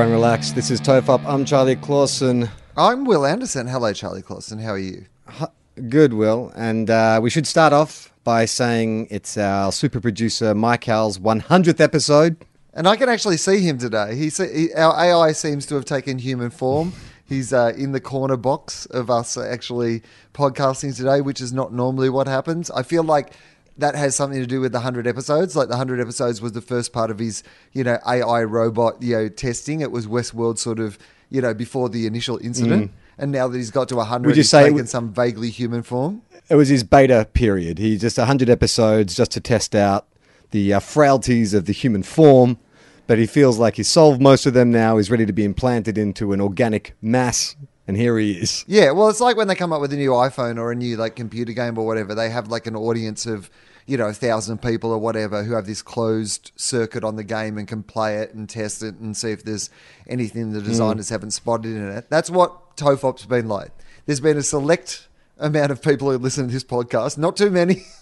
Everyone relax. This is Tofop. I'm Charlie Clausen. I'm Wil Anderson. Hello, Charlie Clausen. How are you? Good, Will. And uh, we should start off by saying it's our super producer Mike Howell's 100th episode. And I can actually see him today. He, he our AI seems to have taken human form. He's uh, in the corner box of us actually podcasting today, which is not normally what happens. I feel like that has something to do with the 100 episodes. Like the 100 episodes was the first part of his, you know, AI robot, you know, testing. It was Westworld sort of, you know, before the initial incident. And now that he's got to 100, Mm. Would you he's say taken some vaguely human form. It was his beta period. He just 100 episodes just to test out the uh, frailties of the human form. But he feels like he's solved most of them now. He's ready to be implanted into an organic mass. And here he is. Yeah, well, it's like when they come up with a new iPhone or a new like computer game or whatever. They have like an audience of you know a thousand people or whatever who have this closed circuit on the game and can play it and test it and see if there's anything the designers hmm. haven't spotted in it. That's what Tofop's been like. There's been a select amount of people who listen to this podcast, not too many.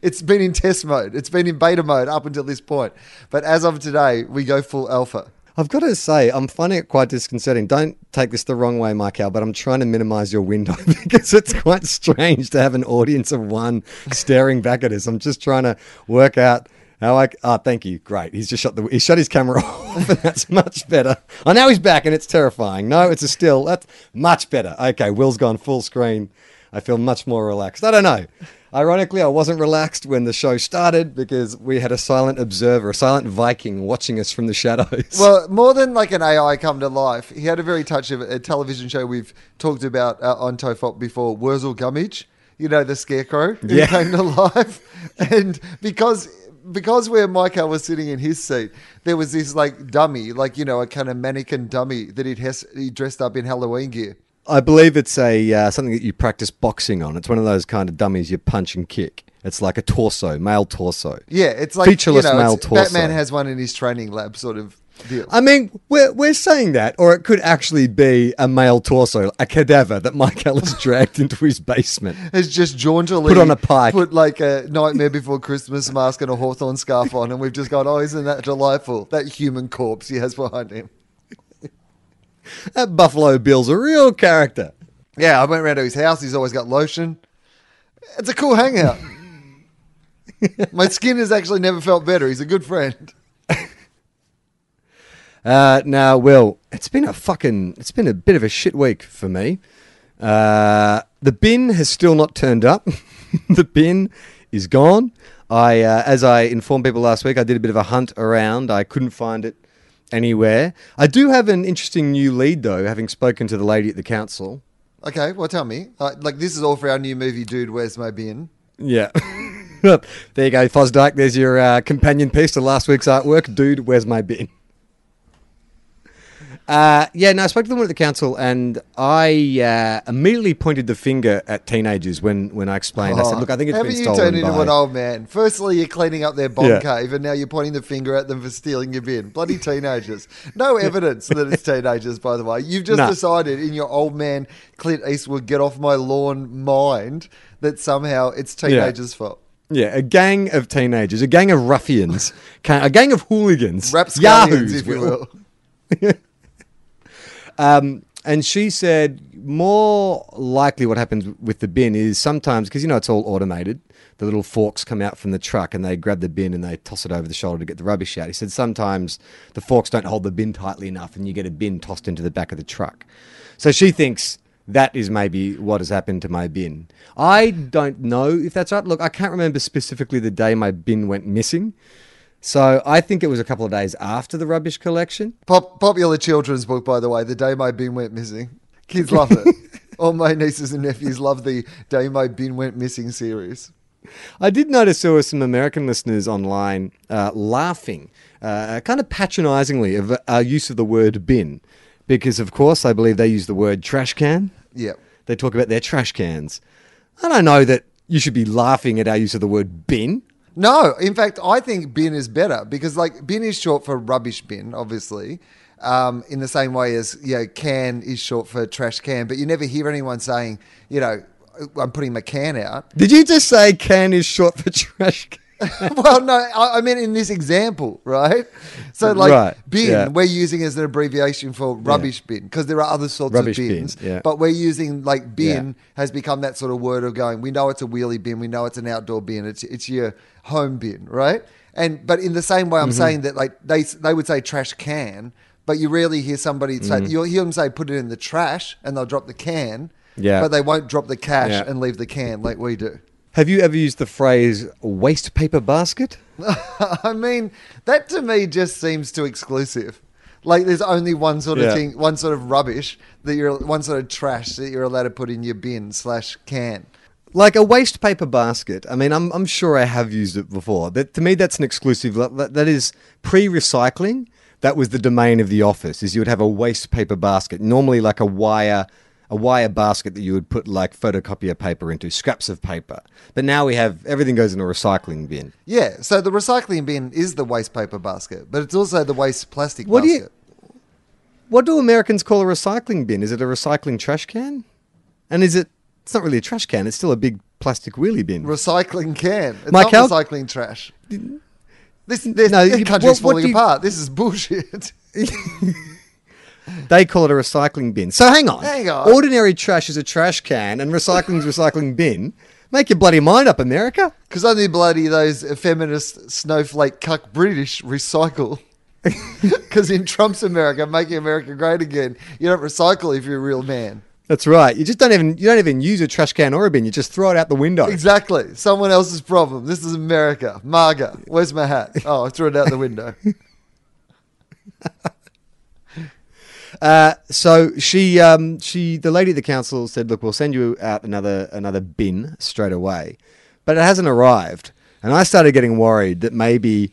It's been in test mode. It's been in beta mode up until this point. But as of today, we go full alpha. I've got to say, I'm finding it quite disconcerting. Don't take this the wrong way, Michael, but I'm trying to minimize your window because it's quite strange to have an audience of one staring back at us. I'm just trying to work out how I. Ah, thank you. Great. He's just shut the. He shut his camera off, and that's much better. Oh, now he's back, and it's terrifying. No, it's a still. That's much better. Okay, Will's gone full screen. I feel much more relaxed. I don't know. Ironically, I wasn't relaxed when the show started because we had a silent observer, a silent Viking watching us from the shadows. Well, more than like an AI come to life, he had a very touch of a television show we've talked about uh, on Tofop before, Wurzel Gummidge. You know, the scarecrow who Yeah. came to life. And because because where Michael was sitting in his seat, there was this like dummy, like, you know, a kind of mannequin dummy that he'd, has, he dressed up in Halloween gear. I believe it's a uh, something that you practice boxing on. It's one of those kind of dummies you punch and kick. It's like a torso, male torso. Yeah, it's like Featureless you know, male torso. Batman has one in his training lab sort of deal. I mean, we're, we're saying that, or it could actually be a male torso, a cadaver that Michael has dragged into his basement. has just jauntily Put on a pike. put like a Nightmare Before Christmas mask and a Hawthorn scarf on, and we've just gone, oh, isn't that delightful? That human corpse he has behind him. That Buffalo Bill's a real character. Yeah, I went around to his house. He's always got lotion. It's a cool hangout. My skin has actually never felt better. He's a good friend. Uh, now, Will, it's been a fucking, it's been a bit of a shit week for me. Uh, the bin has still not turned up. the bin is gone. I, uh, as I informed people last week, I did a bit of a hunt around. I couldn't find it anywhere. I do have an interesting new lead, though, having spoken to the lady at the council. Okay, well, tell me. Uh, like, this is all for our new movie, Dude, Where's My Bin? Yeah. there you go, Fosdyke. There's your uh, companion piece to last week's artwork. Dude, where's my bin? Uh, yeah, no, I spoke to the woman at the council, and I uh, immediately pointed the finger at teenagers when, when I explained. I said, "Look, I think it's Haven't been you stolen turned into by." an old man? Firstly, you're cleaning up their bomb Yeah. cave, and now you're pointing the finger at them for stealing your bin. Bloody teenagers. No evidence that it's teenagers, by the way. You've just No. decided in your old man Clint Eastwood get off my lawn mind that somehow it's teenagers' fault. Yeah, a gang of teenagers, a gang of ruffians, ca- a gang of hooligans, Rapscallions, yahoos, if you Will. Um, and she said more likely what happens with the bin is sometimes because you know it's all automated. the little forks come out from the truck and they grab the bin and they toss it over the shoulder to get the rubbish out. He said sometimes the forks don't hold the bin tightly enough and you get a bin tossed into the back of the truck. So she thinks that is maybe what has happened to my bin. I don't know if that's right. Look, I can't remember specifically the day my bin went missing. So I think it was a couple of days after the rubbish collection. Pop, popular children's book, by the way. The day my bin went missing. Kids love it. All my nieces and nephews love the day my bin went missing series. I did notice there were some American listeners online uh, laughing, uh, kind of patronizingly, of our use of the word bin. Because, of course, I believe they use the word trash can. Yep. They talk about their trash cans. And I don't know that you should be laughing at our use of the word bin. No, in fact, I think bin is better because like bin is short for rubbish bin, obviously. Um, in the same way as you know, can is short for trash can, but you never hear anyone saying, you know, I'm putting my can out. Did you just say can is short for trash can? well, no, I, I meant in this example, right? So, like Right, bin, yeah. we're using as an abbreviation for rubbish bin because there are other sorts Rubbish of bin, bins. yeah. But we're using like bin Yeah. has become that sort of word of going. We know it's a wheelie bin. We know it's an outdoor bin. It's it's your home bin, right? And but in the same way, I'm Mm-hmm. saying that like they they would say trash can, but you rarely hear somebody say Mm-hmm. you'll hear them say put it in the trash and they'll drop the can. Yeah. But they won't drop the cash Yeah. and leave the can like we do. Have you ever used the phrase waste paper basket? I mean, that to me just seems too exclusive. Like there's only one sort of Yeah. thing, one sort of rubbish that you're, one sort of trash that you're allowed to put in your bin slash can. Like a waste paper basket. I mean, I'm, I'm sure I have used it before. That to me, that's an exclusive. That, that is pre-recycling. That was the domain of the office. Is you would have a waste paper basket, normally like a wire, a wire basket that you would put like photocopier paper into, scraps of paper. But now we have everything goes in a recycling bin. Yeah, so the recycling bin is the waste paper basket, but it's also the waste plastic What do you- basket. What do Americans call a recycling bin? Is it a recycling trash can? And is it? It's not really a trash can. It's still a big plastic wheelie bin. Recycling can. It's how- not recycling trash. This, this, No, this country's what falling you- apart. This is bullshit. They call it a recycling bin. So hang on. Hang on. Ordinary trash is a trash can and recycling's recycling bin. Make your bloody mind up, America. Because only bloody those feminist snowflake cuck British recycle. Because in Trump's America, making America great again, you don't recycle if you're a real man. That's right. You just don't even you don't even use a trash can or a bin. You just throw it out the window. Exactly. Someone else's problem. This is America. Marga, where's my hat? Oh, I threw it out the window. Uh, so she, um, she, the lady at the council said, "Look, we'll send you out another another bin straight away," but it hasn't arrived, and I started getting worried that maybe,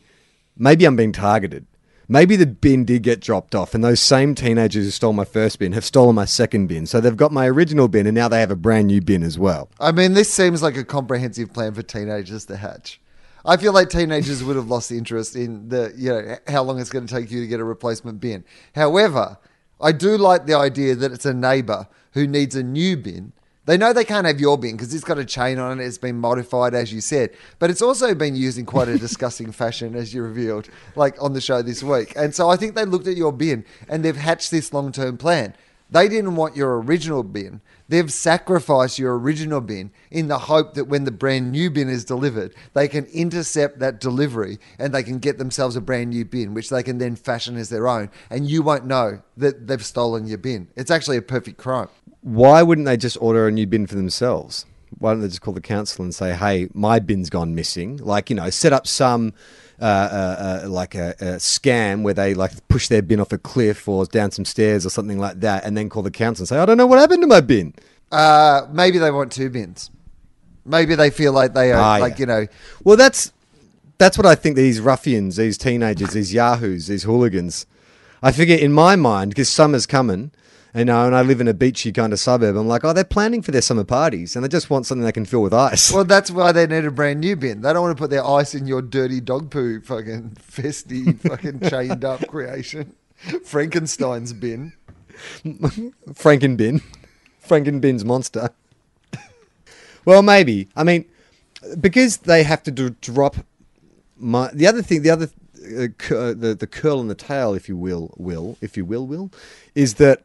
maybe I'm being targeted. Maybe the bin did get dropped off, and those same teenagers who stole my first bin have stolen my second bin. So they've got my original bin, and now they have a brand new bin as well. I mean, this seems like a comprehensive plan for teenagers to hatch. I feel like teenagers would have lost interest in the, you know, how long it's going to take you to get a replacement bin. However, I do like the idea that it's a neighbor who needs a new bin. They know they can't have your bin because it's got a chain on it. It's been modified, as you said, but it's also been used in quite a disgusting fashion, as you revealed, like on the show this week. And so I think they looked at your bin and they've hatched this long term plan. They didn't want your original bin. They've sacrificed your original bin in the hope that when the brand new bin is delivered, they can intercept that delivery and they can get themselves a brand new bin, which they can then fashion as their own. And you won't know that they've stolen your bin. It's actually a perfect crime. Why wouldn't they just order a new bin for themselves? Why don't they just call the council and say, "Hey, my bin's gone missing"? Like you know, set up some uh, uh, uh, like a, a scam where they like push their bin off a cliff or down some stairs or something like that, and then call the council and say, "I don't know what happened to my bin." Uh, maybe they want two bins. Maybe they feel like they are, Ah, like, yeah. you know, Well, that's that's what I think. These ruffians, these teenagers, these yahoos, these hooligans. I figure in my mind because summer's coming. You know, and I live in a beachy kind of suburb. I'm like, oh, they're planning for their summer parties, and they just want something they can fill with ice. Well, that's why they need a brand new bin. They don't want to put their ice in your dirty dog poo, fucking festy, fucking chained up creation. Frankenstein's bin. Frankenbin. Frankenbin's monster. well, maybe. I mean, because they have to do, drop my. The other thing, the other, uh, cur- the the curl in the tail, if you will, will if you will, will, is that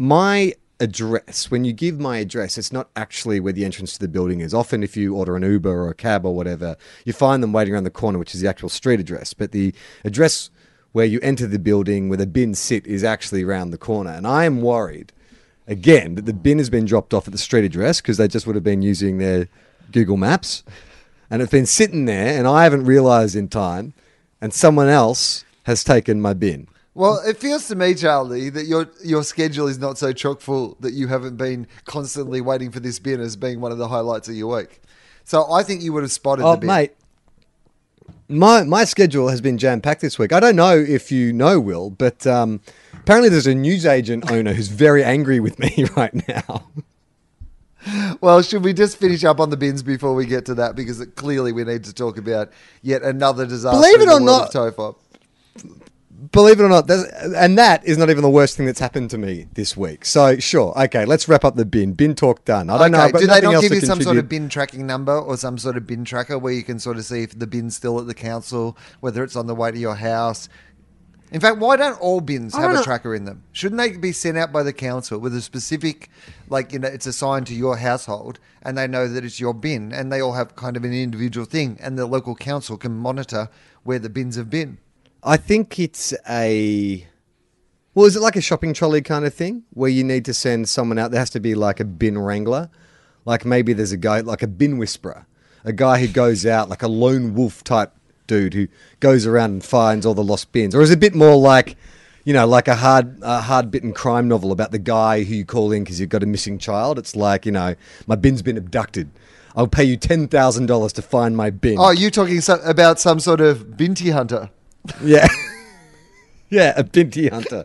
my address, when you give my address, it's not actually where the entrance to the building is. Often, if you order an Uber or a cab or whatever, you find them waiting around the corner, which is the actual street address. But the address where you enter the building where the bin sit is actually around the corner. And I am worried, again, that the bin has been dropped off at the street address because they just would have been using their Google Maps. And it's been sitting there, and I haven't realized in time, and someone else has taken my bin. Well, it feels to me, Charlie, that your your schedule is not so chock full that you haven't been constantly waiting for this bin as being one of the highlights of your week. So I think you would have spotted Oh, the bin. mate. My my schedule has been jam packed this week. I don't know if you know, Will, but um, apparently there's a newsagent owner who's very angry with me right now. Well, should we just finish up on the bins before we get to that? Because it, clearly we need to talk about yet another disaster. Believe it or not- of Tofop. Believe it or not, and that is not even the worst thing that's happened to me this week. So sure, okay, let's wrap up the bin. Bin talk done. I don't know. Okay, I've do they not give you some sort of bin tracking number or some sort of bin tracker where you can sort of see if the bin's still at the council, whether it's on the way to your house? In fact, why don't all bins have a tracker in them? Shouldn't they be sent out by the council with a specific, like, you know, it's assigned to your household and they know that it's your bin and they all have kind of an individual thing and the local council can monitor where the bins have been? I think it's a. Well, is it like a shopping trolley kind of thing where you need to send someone out? There has to be like a bin wrangler. Like maybe there's a guy, like a bin whisperer, a guy who goes out, like a lone wolf type dude who goes around and finds all the lost bins. Or is it a bit more like, you know, like a hard, a hard bitten crime novel about the guy who you call in because you've got a missing child? It's like, you know, my bin's been abducted. I'll pay you $10,000 to find my bin. Oh, you're talking so- about some sort of binty hunter? Yeah. yeah, a Binty Hunter.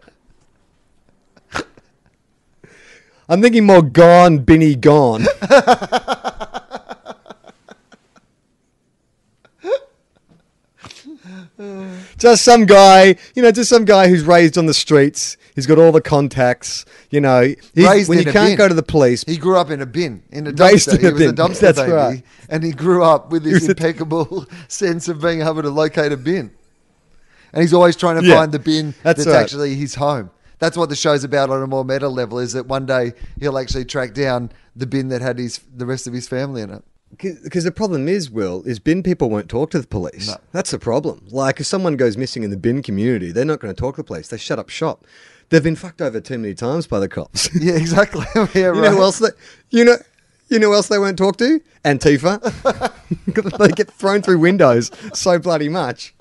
I'm thinking more gone, Binny gone. just some guy, you know, just some guy who's raised on the streets. He's got all the contacts, you know. Raised when you can't bin. go to the police, He grew up in a bin, in a Raised dumpster. in a he was a dumpster That's baby, right. and he grew up with this was a- impeccable sense of being able to locate a bin. And he's always trying to Yeah, find the bin that's that's, right. actually his home. That's what the show's about on a more meta level. Is that one day he'll actually track down the bin that had his the rest of his family in it. Because the problem is, Will, is bin people won't talk to the police. No. That's the problem. Like, if someone goes missing in the bin community, they're not going to talk to the police. They shut up shop. They've been fucked over too many times by the cops. Yeah, exactly. yeah, you right. know who else? They, you know, you know else they won't talk to? Antifa. they get thrown through windows so bloody much.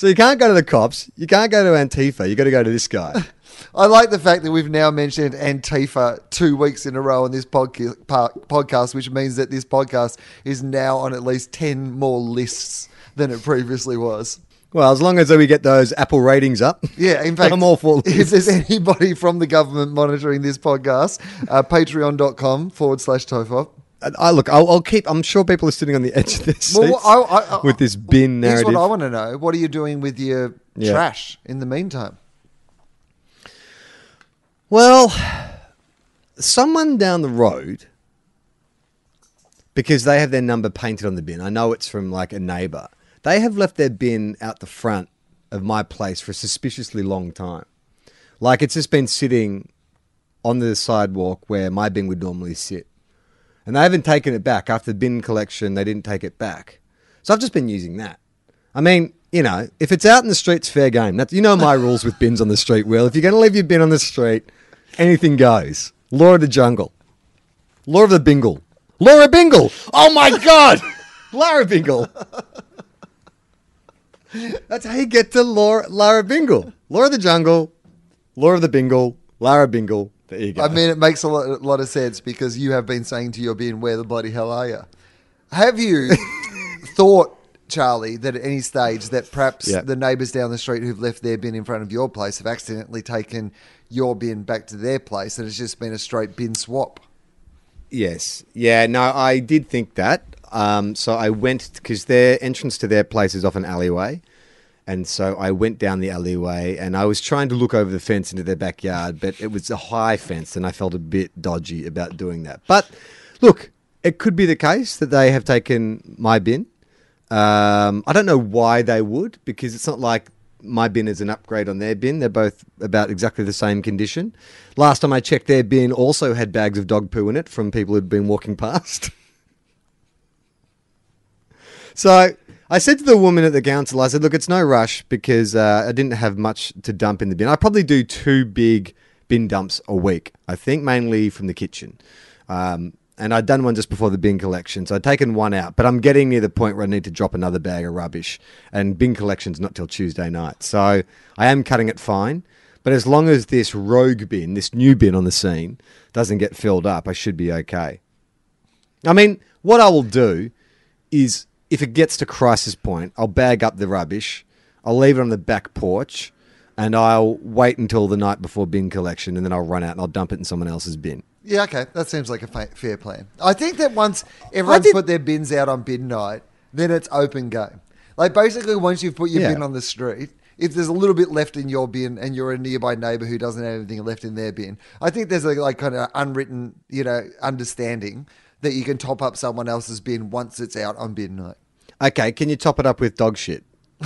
So you can't go to the cops. You can't go to Antifa. You got to go to this guy. I like the fact that we've now mentioned Antifa two weeks in a row on this podca- podcast, which means that this podcast is now on at least 10 more lists than it previously was. Well, as long as we get those Apple ratings up. Yeah, in fact, I'm all for if there's anybody from the government monitoring this podcast, uh, patreon.com forward slash tofop. I, look. I'll, I'll keep. I'm sure people are sitting on the edge of their seats Well, I- I- I- with this bin narrative. Here's what I want to know. What are you doing with your Yeah. trash in the meantime? Well, someone down the road, because they have their number painted on the bin. I know it's from like a neighbor. They have left their bin out the front of my place for a suspiciously long time. Like it's just been sitting on the sidewalk where my bin would normally sit. And they haven't taken it back. After the bin collection, they didn't take it back. So I've just been using that. I mean, you know, if it's out in the streets, fair game. That's, you know my rules with bins on the street, Will. If you're going to leave your bin on the street, anything goes. Law of the jungle. Law of the bingle. Laura Bingle. Oh my God. Laura Bingle. That's how you get to Laura, Lara Bingle. Law of the jungle. Law of the bingle. Lara Bingle. There you go. I mean, it makes a lot, a lot of sense because you have been saying to your bin, where the bloody hell are you? Have you thought, Charlie, that at any stage that perhaps Yeah. the neighbours down the street who've left their bin in front of your place have accidentally taken your bin back to their place and it's just been a straight bin swap? Yes. Yeah, no, I did think that. Um, so I went because their entrance to their place is off an alleyway. And so I went down the alleyway and I was trying to look over the fence into their backyard, but it was a high fence and I felt a bit dodgy about doing that. But look, it could be the case that they have taken my bin. Um, I don't know why they would because it's not like my bin is an upgrade on their bin. They're both about exactly the same condition. Last time I checked, their bin also had bags of dog poo in it from people who'd been walking past. so I said to the woman at the council, I said, look, it's no rush because uh, I didn't have much to dump in the bin. I probably do two big bin dumps a week, I think, mainly from the kitchen. Um, and I'd done one just before the bin collection, so I'd taken one out. But I'm getting near the point where I need to drop another bag of rubbish, and bin collection's not till Tuesday night. So I am cutting it fine. But as long as this rogue bin, this new bin on the scene, doesn't get filled up, I should be okay. I mean, what I will do is if it gets to crisis point, I'll bag up the rubbish, I'll leave it on the back porch, and I'll wait until the night before bin collection, and then I'll run out and I'll dump it in someone else's bin. Yeah, okay, that seems like a fa- fair plan. I think that once everyone's did- put their bins out on bin night, then it's open game. Like basically, once you've put your Yeah. bin on the street, if there's a little bit left in your bin and you're a nearby neighbour who doesn't have anything left in their bin, I think there's a like kind of unwritten, you know, understanding that you can top up someone else's bin once it's out on bin night. Okay, can you top it up with dog shit?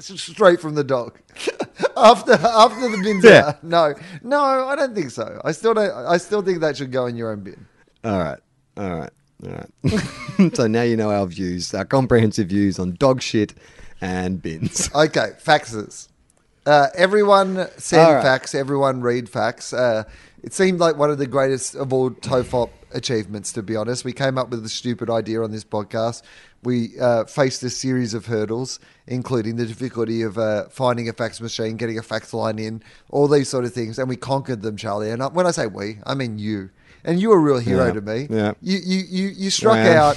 Straight from the dog. after after the bin's Yeah. out. No, no, I don't think so. I still don't. I still think that should go in your own bin. All right, all right, all right. so now you know our views, our comprehensive views on dog shit and bins. Okay, faxes. Uh, everyone send right. fax. Everyone read fax. Uh, it seemed like one of the greatest of all Tofop achievements, to be honest. We came up with a stupid idea on this podcast. We uh, faced a series of hurdles, including the difficulty of uh, finding a fax machine, getting a fax line in, all these sort of things, and we conquered them, Charlie. And I, when I say we, I mean you. And you were a real hero Yeah, to me. yeah. You, you, you, you struck Yeah. out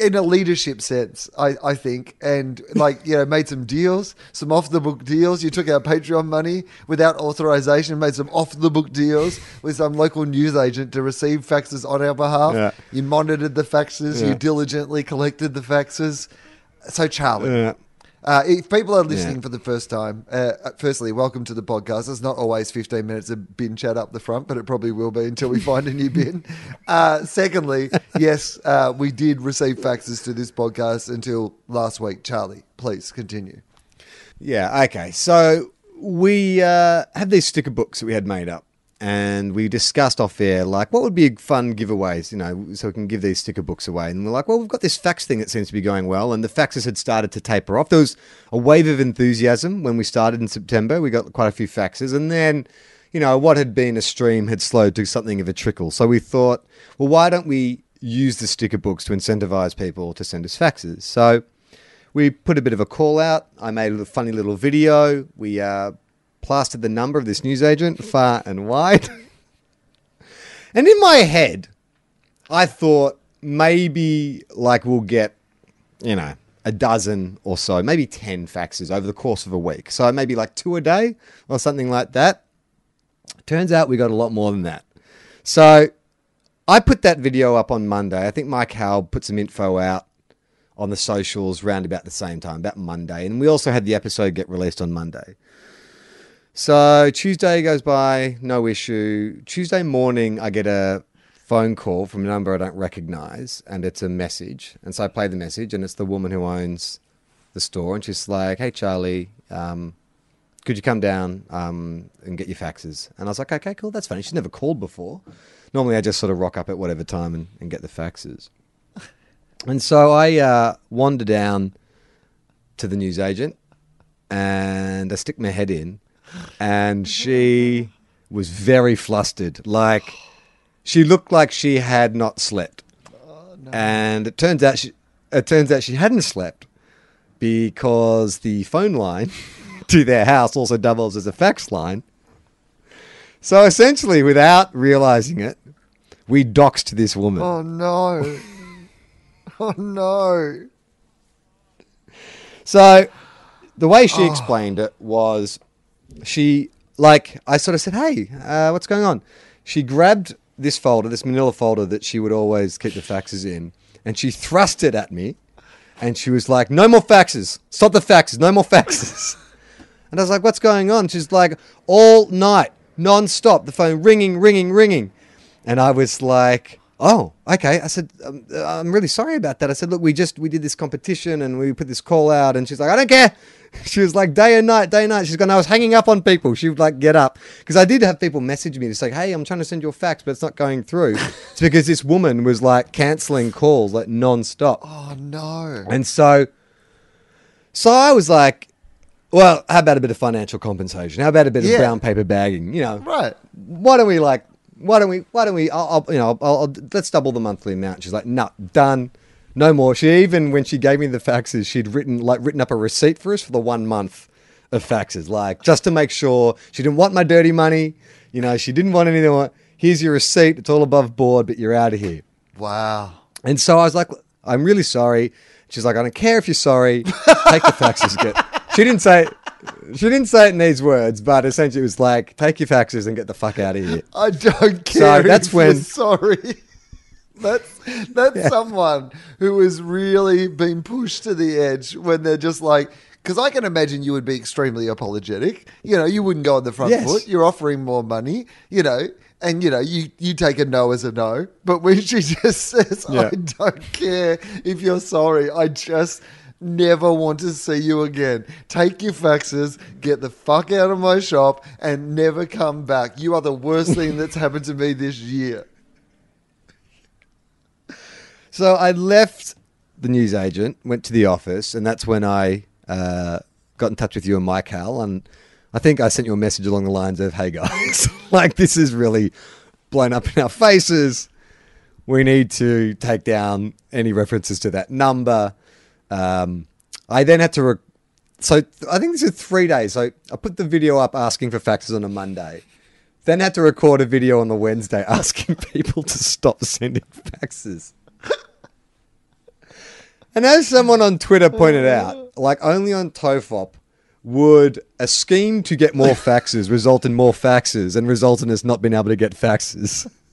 in a leadership sense, I, I think, and like you know, made some deals, some off the book deals. You took our Patreon money without authorization, made some off the book deals with some local news agent to receive faxes on our behalf. Yeah. You monitored the faxes. Yeah. You diligently collected the faxes. So, Charlie, Yeah. Uh, if people are listening Yeah. for the first time, uh, firstly, welcome to the podcast. It's not always 15 minutes of bin chat up the front, but it probably will be until we find a new bin. Uh, secondly, yes, uh, we did receive faxes to this podcast until last week. Charlie, please continue. Yeah, okay. So we uh, had these sticker books that we had made up, and we discussed off air, like, what would be fun giveaways, you know, so we can give these sticker books away. And we're like, well, we've got this fax thing that seems to be going well, and the faxes had started to taper off. There was a wave of enthusiasm when we started in September. We got quite a few faxes, and then, you know, what had been a stream had slowed to something of a trickle. So we thought, well, why don't we use the sticker books to incentivize people to send us faxes? So we put a bit of a call out. I made a funny little video. We uh, plastered the number of this newsagent far and wide. and in my head, I thought maybe like we'll get, you know, a dozen or so, maybe 10 faxes over the course of a week. So maybe like two a day or something like that. Turns out we got a lot more than that. So I put that video up on Monday. I think Mike Howell put some info out on the socials round about the same time, about Monday. And we also had the episode get released on Monday. So Tuesday goes by, no issue. Tuesday morning, I get a phone call from a number I don't recognize, and it's a message. And so I play the message, and it's the woman who owns the store. And she's like, Hey, Charlie, um, could you come down um, and get your faxes? And I was like, Okay, cool, that's funny. She's never called before. Normally, I just sort of rock up at whatever time and, and get the faxes. And so I uh, wander down to the newsagent and I stick my head in, and she was very flustered. Like, she looked like she had not slept. And it turns out she, it turns out she hadn't slept because the phone line to their house also doubles as a fax line. So essentially, without realizing it, we doxed this woman. Oh no! oh no! So the way she oh. explained it was she like I sort of said, "Hey, uh, what's going on?" She grabbed this folder, this manila folder that she would always keep the faxes in, and she thrust it at me, and she was like, "No more faxes! Stop the faxes! No more faxes!" and I was like, "What's going on?" She's like, "All night, non-stop, the phone ringing, ringing, ringing," and I was like, oh, okay. I said, um, uh, I'm really sorry about that. I said, look, we just we did this competition and we put this call out, and she's like, I don't care. She was like, day and night, day and night. She's going, I was hanging up on people. She would like get up because I did have people message me to say, hey, I'm trying to send you a fax, but it's not going through. it's because this woman was like canceling calls like non-stop. Oh no. And so, so I was like, well, how about a bit of financial compensation? How about a bit Yeah. of brown paper bagging? You know, Right. why don't we like why don't we why don't we I'll, I'll you know I'll, I'll let's double the monthly amount she's like no done no more she even when she gave me the faxes she'd written like written up a receipt for us for the one month of faxes like just to make sure she didn't want my dirty money you know she didn't want anything here's your receipt it's all above board but you're out of here Wow. and so I was like, I'm really sorry. She's like, I don't care if you're sorry. Take the faxes. Get. She didn't say. She didn't say it in these words, but essentially it was like, take your faxes and get the fuck out of here. I don't care. So that's when- sorry. That's that's someone who has really been pushed to the edge when they're just like. Because I can imagine you would be extremely apologetic. You know, you wouldn't go on the front Yes. foot. You're offering more money. You know, and you know you you take a no as a no. But when she just says, Yeah. "I don't care if you're sorry," I just never want to see you again. Take your faxes, get the fuck out of my shop, and never come back. You are the worst thing that's happened to me this year. So I left the newsagent, went to the office, and that's when I uh, got in touch with you and Mike Hal. And I think I sent you a message along the lines of, hey guys, like this is really blown up in our faces. We need to take down any references to that number. Um, I then had to. Re- so I think this is three days. So I put the video up asking for faxes on a Monday. Then had to record a video on the Wednesday asking people to stop sending faxes. And as someone on Twitter pointed out, like only on Tofop would a scheme to get more faxes result in more faxes and result in us not being able to get faxes.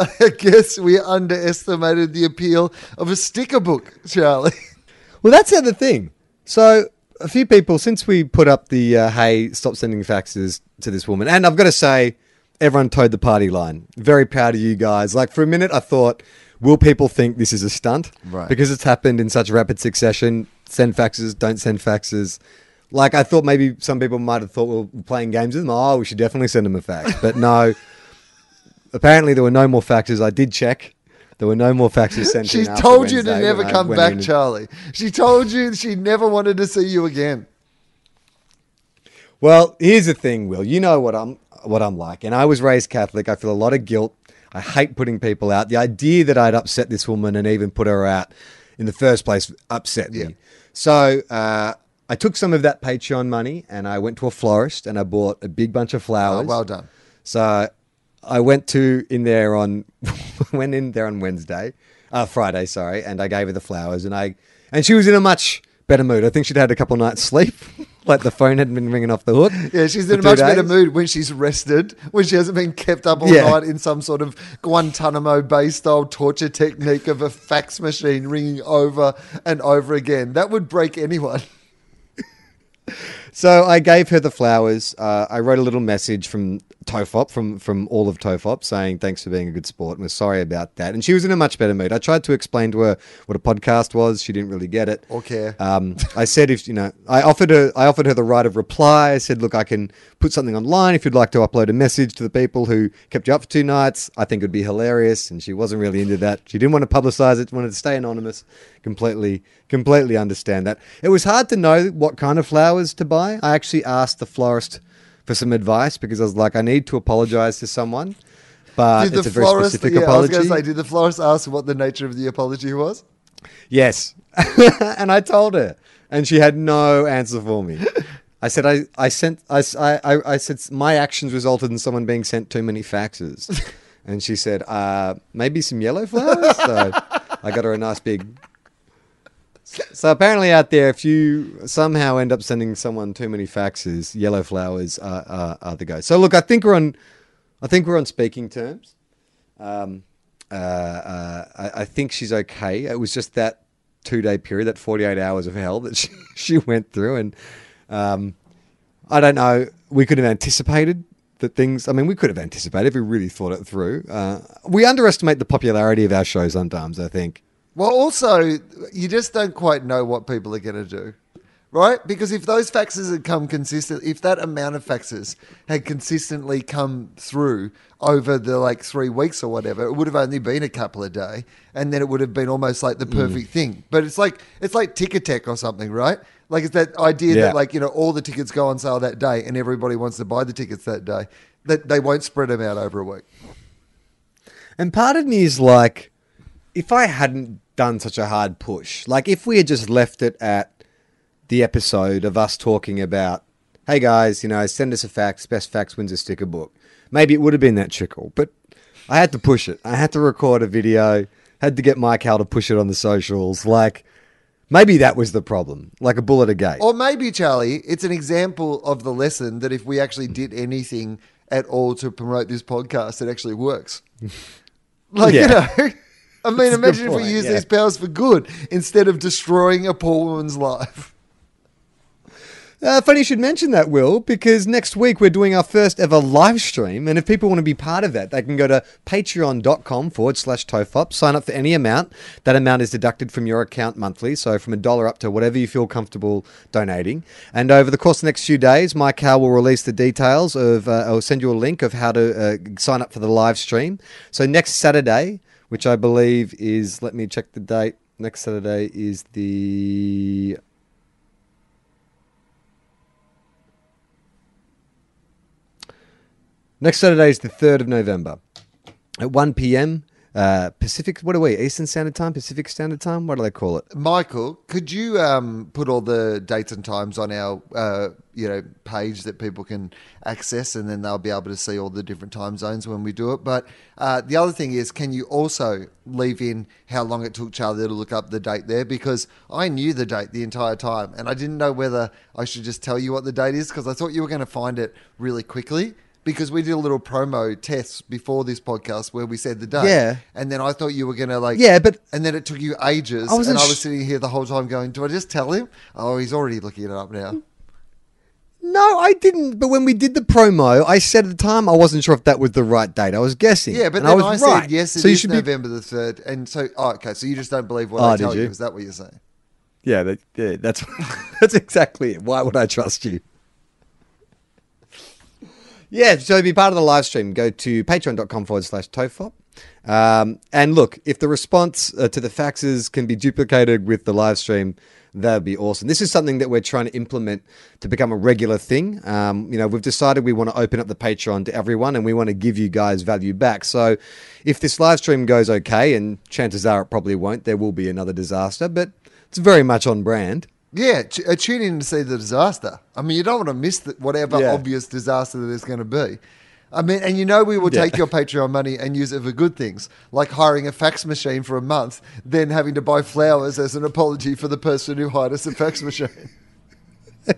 I guess we underestimated the appeal of a sticker book, Charlie. Well, that's the other thing. So, a few people, since we put up the uh, hey, stop sending faxes to this woman, and I've got to say, everyone toed the party line. Very proud of you guys. Like, for a minute, I thought, will people think this is a stunt? Right. Because it's happened in such rapid succession. Send faxes, don't send faxes. Like, I thought maybe some people might have thought we we're playing games with them. Oh, we should definitely send them a fax. But no. Apparently, there were no more faxes. I did check. There were no more faxes sent She told you to never when I come back. Charlie. She told you she never wanted to see you again. Well, here's the thing, Will. You know what I'm what I'm like, and I was raised Catholic. I feel a lot of guilt. I hate putting people out. The idea that I'd upset this woman and even put her out in the first place upset Yeah. me. So uh, I took some of that Patreon money and I went to a florist and I bought a big bunch of flowers. Oh, well done. So I went to in there on went in there on Wednesday, uh, Friday, sorry, and I gave her the flowers, and I and she was in a much better mood. I think she'd had a couple nights sleep, like the phone hadn't been ringing off the hook. Yeah, she's in a much better mood when she's rested, when she hasn't been kept up all Yeah. night in some sort of Guantanamo Bay style torture technique of a fax machine ringing over and over again. That would break anyone. So I gave her the flowers. Uh, I wrote a little message from Tofop, from from all of Tofop, saying thanks for being a good sport and we're sorry about that. And she was in a much better mood. I tried to explain to her what a podcast was. She didn't really get it. Care. Um, I said if you know, I offered her, I offered her the right of reply. I said, look, I can put something online if you'd like to upload a message to the people who kept you up for two nights. I think it would be hilarious. And she wasn't really into that. She didn't want to publicize it. Wanted to stay anonymous. Completely, completely understand that. It was hard to know what kind of flowers to buy. I actually asked the florist for some advice because I was like, I need to apologize to someone, but did it's the a very florist? specific Yeah, I was going to say, did the florist ask what the nature of the apology was? Yes. and I told her, and she had no answer for me. I said, I, I sent, I, I- I said, my actions resulted in someone being sent too many faxes. And she said, uh, maybe some yellow flowers. So I got her a nice big. So apparently, out there, if you somehow end up sending someone too many faxes, yellow flowers are, are, are the go. So look, I think we're on, I think we're on speaking terms. Um, uh, uh, I, I think she's okay. It was just that two day period, that 48 hours of hell that she, she went through. And um, I don't know, we could have anticipated that things. I mean, we could have anticipated if we really thought it through. Uh, we underestimate the popularity of our show sometimes. I think. Well, also, you just don't quite know what people are going to do, right? Because if those faxes had come consistent, if that amount of faxes had consistently come through over the like three weeks or whatever, it would have only been a couple a day, and then it would have been almost like the mm. perfect thing. But it's like it's like Ticketek or something, right? Like it's that idea Yeah. that like you know all the tickets go on sale that day, and everybody wants to buy the tickets that day. That they won't spread them out over a week. And part of me is like, if I hadn't done such a hard push, like if we had just left it at the episode of us talking about, hey guys, you know, send us a fax, best fax wins a sticker book, maybe it would have been that trickle. But I had to push it. I had to record a video, had to get Mike Hal to push it on the socials. Like, maybe that was the problem, like a bullet a gate. Or maybe, Charlie, it's an example of the lesson that if we actually did anything at all to promote this podcast, it actually works. Like, you know, I mean, imagine if we use yeah. these powers for good instead of destroying a poor woman's life. Uh, funny you should mention that, Will, because next week we're doing our first ever live stream. And if people want to be part of that, they can go to patreon.com forward slash tofop, sign up for any amount. That amount is deducted from your account monthly. So from a dollar up to whatever you feel comfortable donating. And over the course of the next few days, my Howe will release the details of, uh, I'll send you a link of how to uh, sign up for the live stream. So next Saturday, which I believe is, let me check the date. Next Saturday is the Next Saturday is the 3rd of November at 1 p.m. Uh, Pacific, what are we? Eastern Standard Time? Pacific Standard Time? What do they call it? Michael, could you um, put all the dates and times on our uh, you know page that people can access, and then they'll be able to see all the different time zones when we do it. But uh, the other thing is, can you also leave in how long it took Charlie to look up the date there? Because I knew the date the entire time, and I didn't know whether I should just tell you what the date is because I thought you were going to find it really quickly. Because we did a little promo test before this podcast where we said the date, Yeah. and then I thought you were going to like, Yeah, but- and then it took you ages, I and I was sitting here the whole time going, "Do I just tell him?" Oh, he's already looking it up now. No, I didn't. But when we did the promo, I said at the time I wasn't sure if that was the right date. I was guessing. Yeah, but then I I, was said right. yes, it so you is should be. November the third, and so oh, okay, so you just don't believe what Oh, I tell you. you? Is that what you're saying? Yeah, that, yeah, that's that's exactly it. Why would I trust you? Yeah, so be part of the live stream, go to patreon.com forward slash tofop. Um, and look, if the response uh, to the faxes can be duplicated with the live stream, that'd be awesome. This is something that we're trying to implement to become a regular thing. Um, you know, we've decided we want to open up the Patreon to everyone and we want to give you guys value back. So if this live stream goes okay, and chances are it probably won't, there will be another disaster, but it's very much on brand. Yeah, t- uh, tune in to see the disaster. I mean, you don't want to miss the, whatever Yeah. obvious disaster that there's going to be. I mean, and you know we will Yeah. take your Patreon money and use it for good things, like hiring a fax machine for a month, then having to buy flowers as an apology for the person who hired us a fax machine.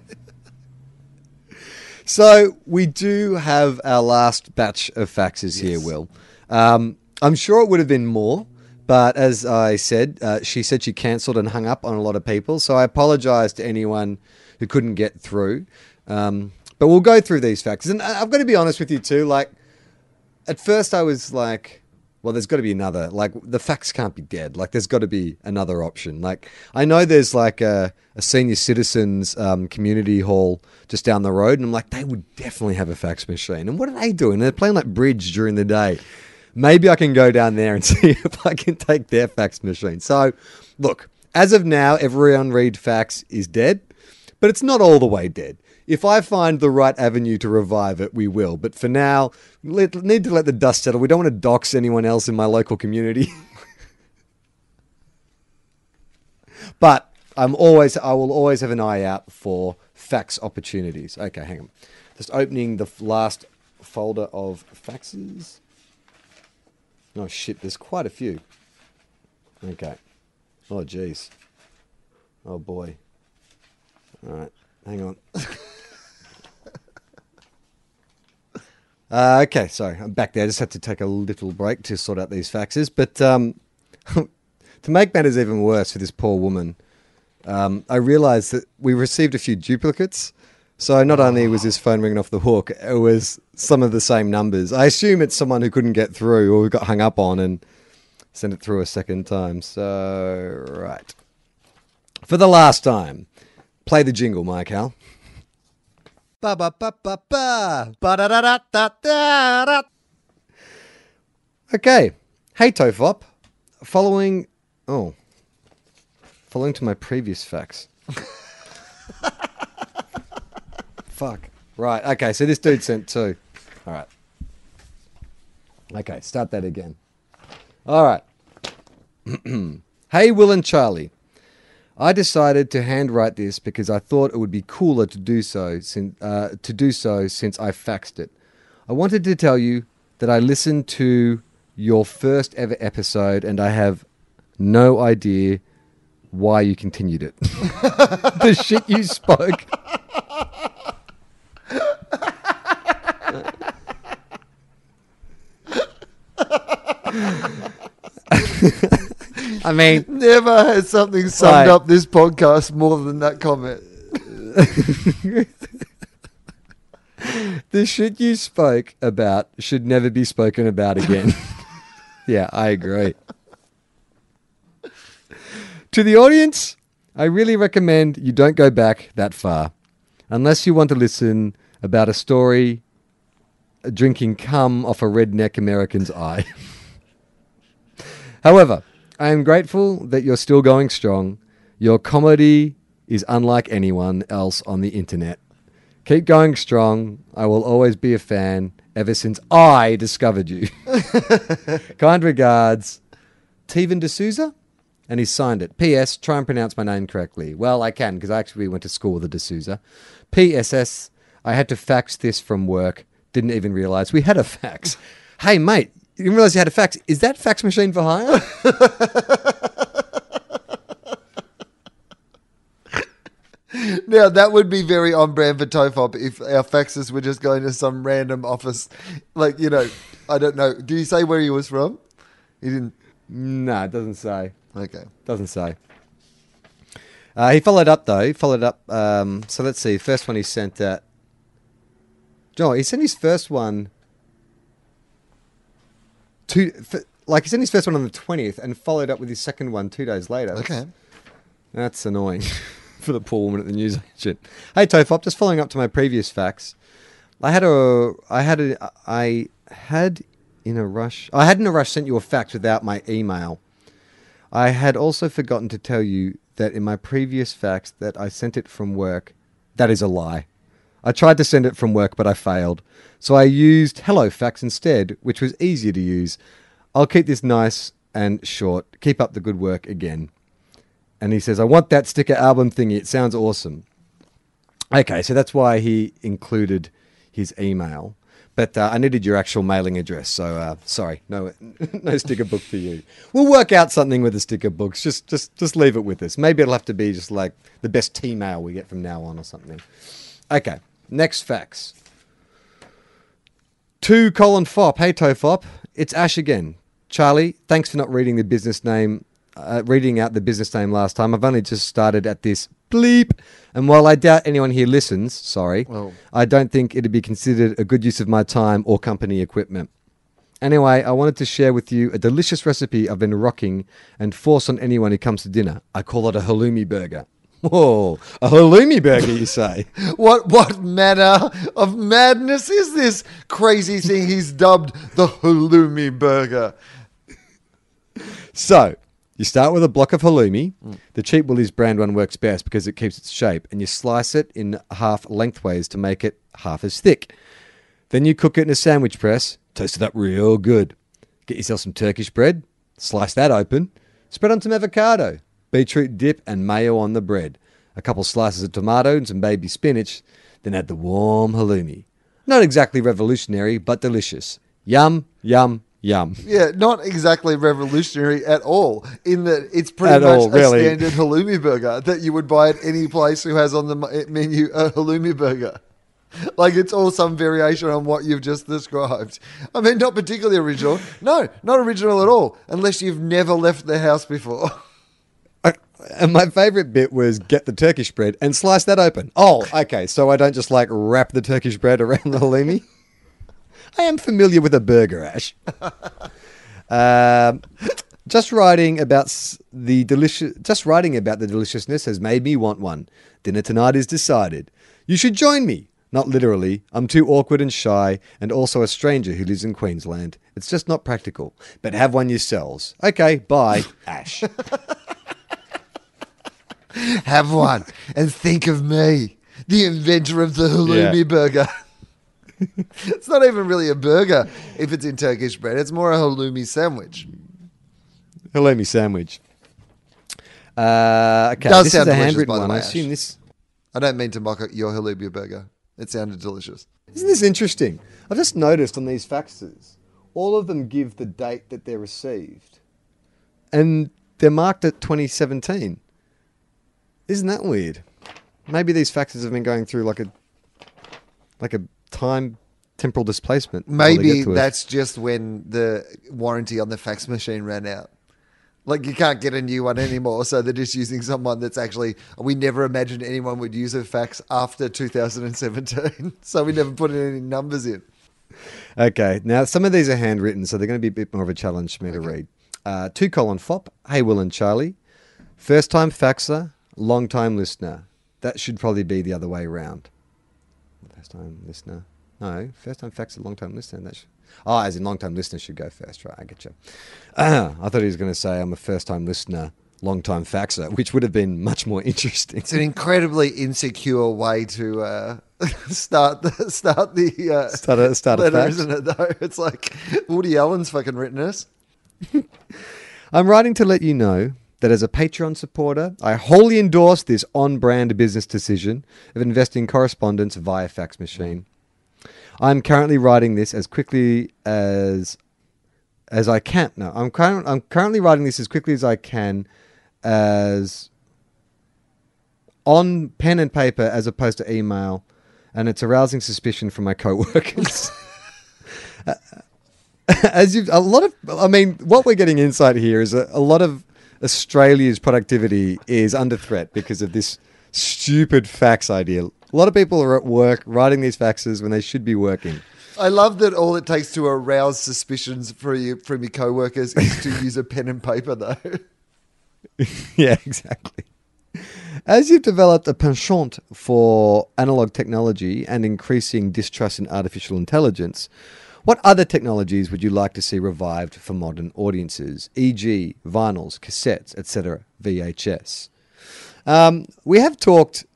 So we do have our last batch of faxes here, Will. Um, I'm sure it would have been more, but as I said, uh, she said she cancelled and hung up on a lot of people. So I apologise to anyone who couldn't get through. Um, but we'll go through these faxes, and I- I've got to be honest with you too. Like, at first I was like, well, there's got to be another. Like, the fax can't be dead. Like, there's got to be another option. Like, I know there's like a, a senior citizens um, community hall just down the road, and I'm like, they would definitely have a fax machine. And what are they doing? They're playing like bridge during the day. Maybe I can go down there and see if I can take their fax machine. So, look, as of now, everyone read fax is dead, but it's not all the way dead. If I find the right avenue to revive it, we will. But for now, need to let the dust settle. We don't want to dox anyone else in my local community. but I'm always, I will always have an eye out for fax opportunities. Okay, hang on. Just opening the last folder of faxes. Oh shit, there's quite a few. Okay. Oh jeez. Oh boy. All right, hang on. uh, okay, sorry, I'm back there. I just had to take a little break to sort out these faxes. But um, to make matters even worse for this poor woman, um, I realised that we received a few duplicates. So not only was his phone ringing off the hook, it was some of the same numbers. I assume it's someone who couldn't get through or got hung up on and sent it through a second time. So right. For the last time, play the jingle, Mike Hal. Ba ba ba ba ba ba da da da da da da. Okay. Hey Tofop. Following oh. Following to my previous fax. Fuck. Right. Okay. So this dude sent two. All right. Okay. Start that again. All right. hey, Wil and Charlie. I decided to handwrite this because I thought it would be cooler to do so since uh, to do so since I faxed it. I wanted to tell you that I listened to your first ever episode and I have no idea why you continued it. the shit you spoke. I mean, Never has something summed Right. up this podcast more than that comment. the shit you spoke about should never be spoken about again. yeah, I agree. to the audience, I really recommend you don't go back that far unless you want to listen about a story drinking cum off a redneck American's eye. However, I am grateful that you're still going strong. Your comedy is unlike anyone else on the internet. Keep going strong. I will always be a fan ever since I discovered you. kind regards, Teven D'Souza? And he signed it. P.S. Try and pronounce my name correctly. Well, I can because I actually went to school with a D'Souza. P.S.S. I had to fax this from work. Didn't even realize we had a fax. hey, mate, you didn't realize you had a fax. Is that fax machine for hire? Now that would be very on brand for Tofop if our faxes were just going to some random office, like you know, I don't know. Did he say where he was from? He didn't. no, it doesn't say. Okay. Doesn't say. Uh, he followed up though. He followed up. Um, so let's see. First one he sent at. Joe, he sent his first one. Two, like he sent his first one on the twentieth, and followed up with his second one two days later. Okay. That's annoying for the poor woman at the news agent. Hey Tofop, just following up to my previous facts. I had a, I had a, I had in a rush. I had in a rush sent you a fact without my email. I had also forgotten to tell you that in my previous fax that I sent it from work. That is a lie. I tried to send it from work, but I failed. So I used HelloFax instead, which was easier to use. I'll keep this nice and short. Keep up the good work again. And he says, I want that sticker album thingy. It sounds awesome. Okay, so that's why he included his email. But uh, I needed your actual mailing address, so uh, sorry, no, no sticker book for you. We'll work out something with the sticker books. Just, just, just leave it with us. Maybe it'll have to be just like the best T mail we get from now on or something. Okay, next facts. To Colin Fop. Hey, Tofop. It's Ash again. Charlie, thanks for not reading the business name, uh, reading out the business name last time. I've only just started at this bleep. And while I doubt anyone here listens, sorry, I don't think it'd be considered a good use of my time or company equipment. Anyway, I wanted to share with you a delicious recipe I've been rocking and force on anyone who comes to dinner. I call it a halloumi burger. Whoa, a halloumi burger, you say? What what manner of madness is this crazy thing he's dubbed the halloumi burger? So, you start with a block of halloumi. The cheap Woolies brand one works best because it keeps its shape, and you slice it in half lengthways to make it half as thick. Then you cook it in a sandwich press, toast it up real good. Get yourself some Turkish bread, slice that open, spread on some avocado, beetroot dip, and mayo on the bread. A couple slices of tomato and some baby spinach, then add the warm halloumi. Not exactly revolutionary, but delicious. Yum, yum, yum. Yeah, not exactly revolutionary at all. In that it's pretty At much all, a really. standard halloumi burger that you would buy at any place who has on the eh, menu a halloumi burger. Like it's all some variation on what you've just described. I mean, not particularly original. No, not original at all, unless you've never left the house before. And my favorite bit was get the Turkish bread and slice that open. Oh, okay. So I don't just like wrap the Turkish bread around the halloumi. I am familiar with a burger, Ash. Um, just writing about the delicious, just writing about the deliciousness has made me want one. Dinner tonight is decided. You should join me. Not literally. I'm too awkward and shy, and also a stranger who lives in Queensland. It's just not practical. But have one yourselves. Okay, bye, Ash. Have one and think of me, the inventor of the halloumi Yeah. burger. it's not even really a burger if it's in Turkish bread. It's more a halloumi sandwich. halloumi sandwich. Uh, okay, Does this sound is a handwritten by the one. I assume this I don't mean to mock your halloumi burger. It sounded delicious. isn't this interesting. I've just noticed on these faxes, all of them give the date that they're received, and they're marked at 2017. Isn't that weird? Maybe these faxes have been going through like a like a time temporal displacement. Maybe to that's just when the warranty on the fax machine ran out. Like you can't get a new one anymore, so they're just using someone that's actually. We never imagined anyone would use a fax after 2017, so we never put any numbers in. Okay, now some of these are handwritten, so they're going to be a bit more of a challenge for me to read. Uh, two colon fop. Hey, Wil and Charlie. First time faxer, long time listener. That should probably be the other way around. First time listener. No, first time faxer, long time listener. That should, oh, as in long time listener should go first, right? I get you. I thought he was going to say I'm a first time listener, long time faxer, which would have been much more interesting. It's an incredibly insecure way to uh, start the start the uh, Start a- start a letter, fax. isn't it? Though it's like Woody Allen's fucking written us. I'm writing to let you know that as a Patreon supporter, I wholly endorse this on brand business decision of investing correspondence via fax machine. I'm currently writing this as quickly as as I can. No, I'm current, I'm currently writing this as quickly as I can as on pen and paper as opposed to email, and it's arousing suspicion from my coworkers. Uh, uh, as you a lot of i mean what we're getting insight here is a, a lot of australia's productivity is under threat because of this stupid fax idea. A lot of people are at work writing these faxes when they should be working. I love that all it takes to arouse suspicions for you from your co-workers is to use a pen and paper, though. yeah exactly. As you've developed a penchant for analog technology and increasing distrust in artificial intelligence what other technologies would you like to see revived for modern audiences e.g vinyls cassettes etc vhs Um, we have talked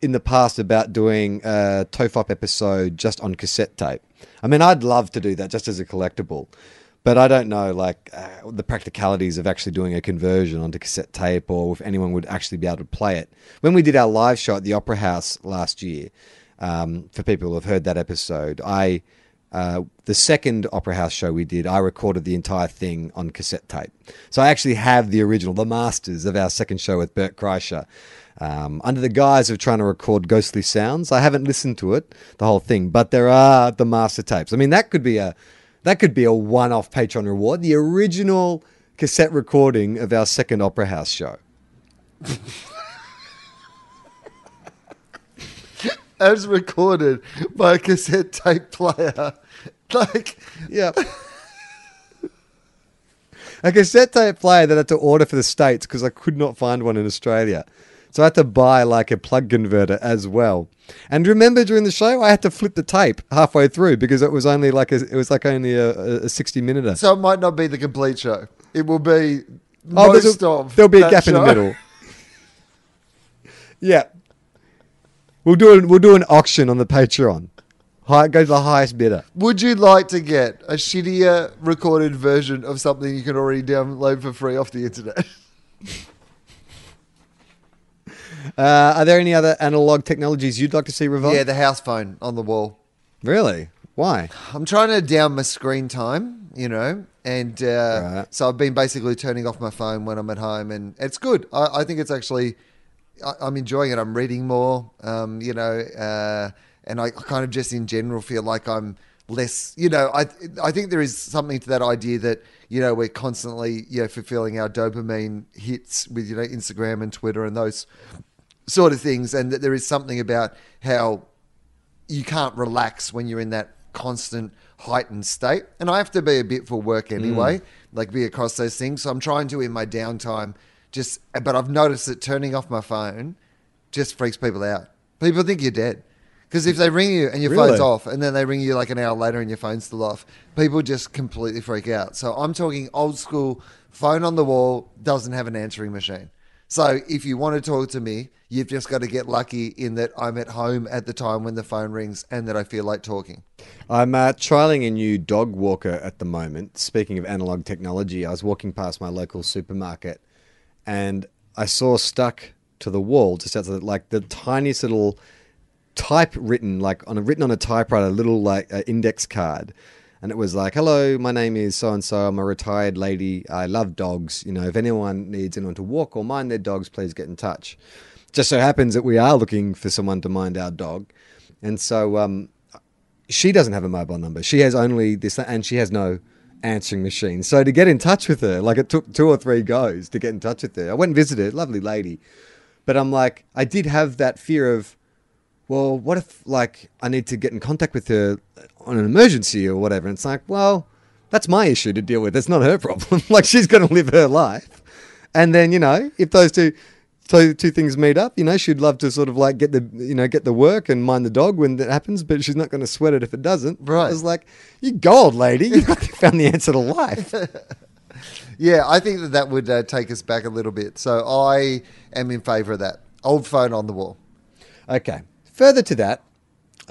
in the past about doing a Tofop episode just on cassette tape. I mean, I'd love to do that just as a collectible, but I don't know like uh, the practicalities of actually doing a conversion onto cassette tape or if anyone would actually be able to play it. When we did our live show at the Opera House last year, um, for people who have heard that episode, I uh, the second Opera House show we did, I recorded the entire thing on cassette tape. So I actually have the original, the masters of our second show with Bert Kreischer. Um, under the guise of trying to record ghostly sounds, I haven't listened to it, the whole thing, but there are the master tapes. I mean, that could be a that could be a one-off Patreon reward. The original cassette recording of our second Opera House show. As recorded by a cassette tape player. Like, Yeah. a cassette tape player that I had to order for the States because I could not find one in Australia. So I had to buy like a plug converter as well. And remember during the show, I had to flip the tape halfway through because it was only like a, it was like only a, a 60 minute. so it might not be the complete show. It will be Oh, most of. there'll be a gap in the middle. yeah. We'll do an, we'll do an auction on the Patreon. High, go to the highest bidder. Would you like to get a shittier recorded version of something you can already download for free off the internet? Uh, are there any other analog technologies you'd like to see revived? yeah, the house phone on the wall. Really? Why? I'm trying to down my screen time, you know, and uh, Right. so I've been basically turning off my phone when I'm at home, and it's good. I, I think it's actually, I, I'm enjoying it. I'm reading more, um, you know, uh, and I kind of just in general feel like I'm less. You know, I I think there is something to that idea that you know we're constantly you know fulfilling our dopamine hits with you know Instagram and Twitter and those sort of things, and that there is something about how you can't relax when you're in that constant heightened state. And I have to be a bit for work mm. anyway, like be across those things. So I'm trying to in my downtime just, but I've noticed that turning off my phone just freaks people out. People think you're dead. Because if they ring you and your Really? phone's off, and then they ring you like an hour later and your phone's still off, people just completely freak out. So I'm talking old school, phone on the wall, doesn't have an answering machine. So if you want to talk to me, you've just got to get lucky in that I'm at home at the time when the phone rings and that I feel like talking. I'm uh, trialing a new dog walker at the moment. Speaking of analog technology, I was walking past my local supermarket and I saw stuck to the wall just outside, like the tiniest little type written, like on a written on a typewriter, little like uh, index card. And it was like, hello, my name is so and so. I'm a retired lady. I love dogs. You know, if anyone needs anyone to walk or mind their dogs, please get in touch. Just so happens that we are looking for someone to mind our dog. And so um, she doesn't have a mobile number. She has only this, and she has no answering machine. So to get in touch with her, like it took two or three goes to get in touch with her. I went and visited, lovely lady, but I'm like, I did have that fear of, well, what if like I need to get in contact with her on an emergency or whatever? And it's like, well, that's my issue to deal with. It's not her problem. like she's going to live her life, and then you know, if those two. So two things meet up, you know. She'd love to sort of like get the, you know, get the work and mind the dog when that happens, but she's not going to sweat it if it doesn't. Right. I was like, "You gold lady, you found the answer to life." Yeah, I think that that would uh, take us back a little bit. So I am in favour of that. Old phone on the wall. Okay. Further to that,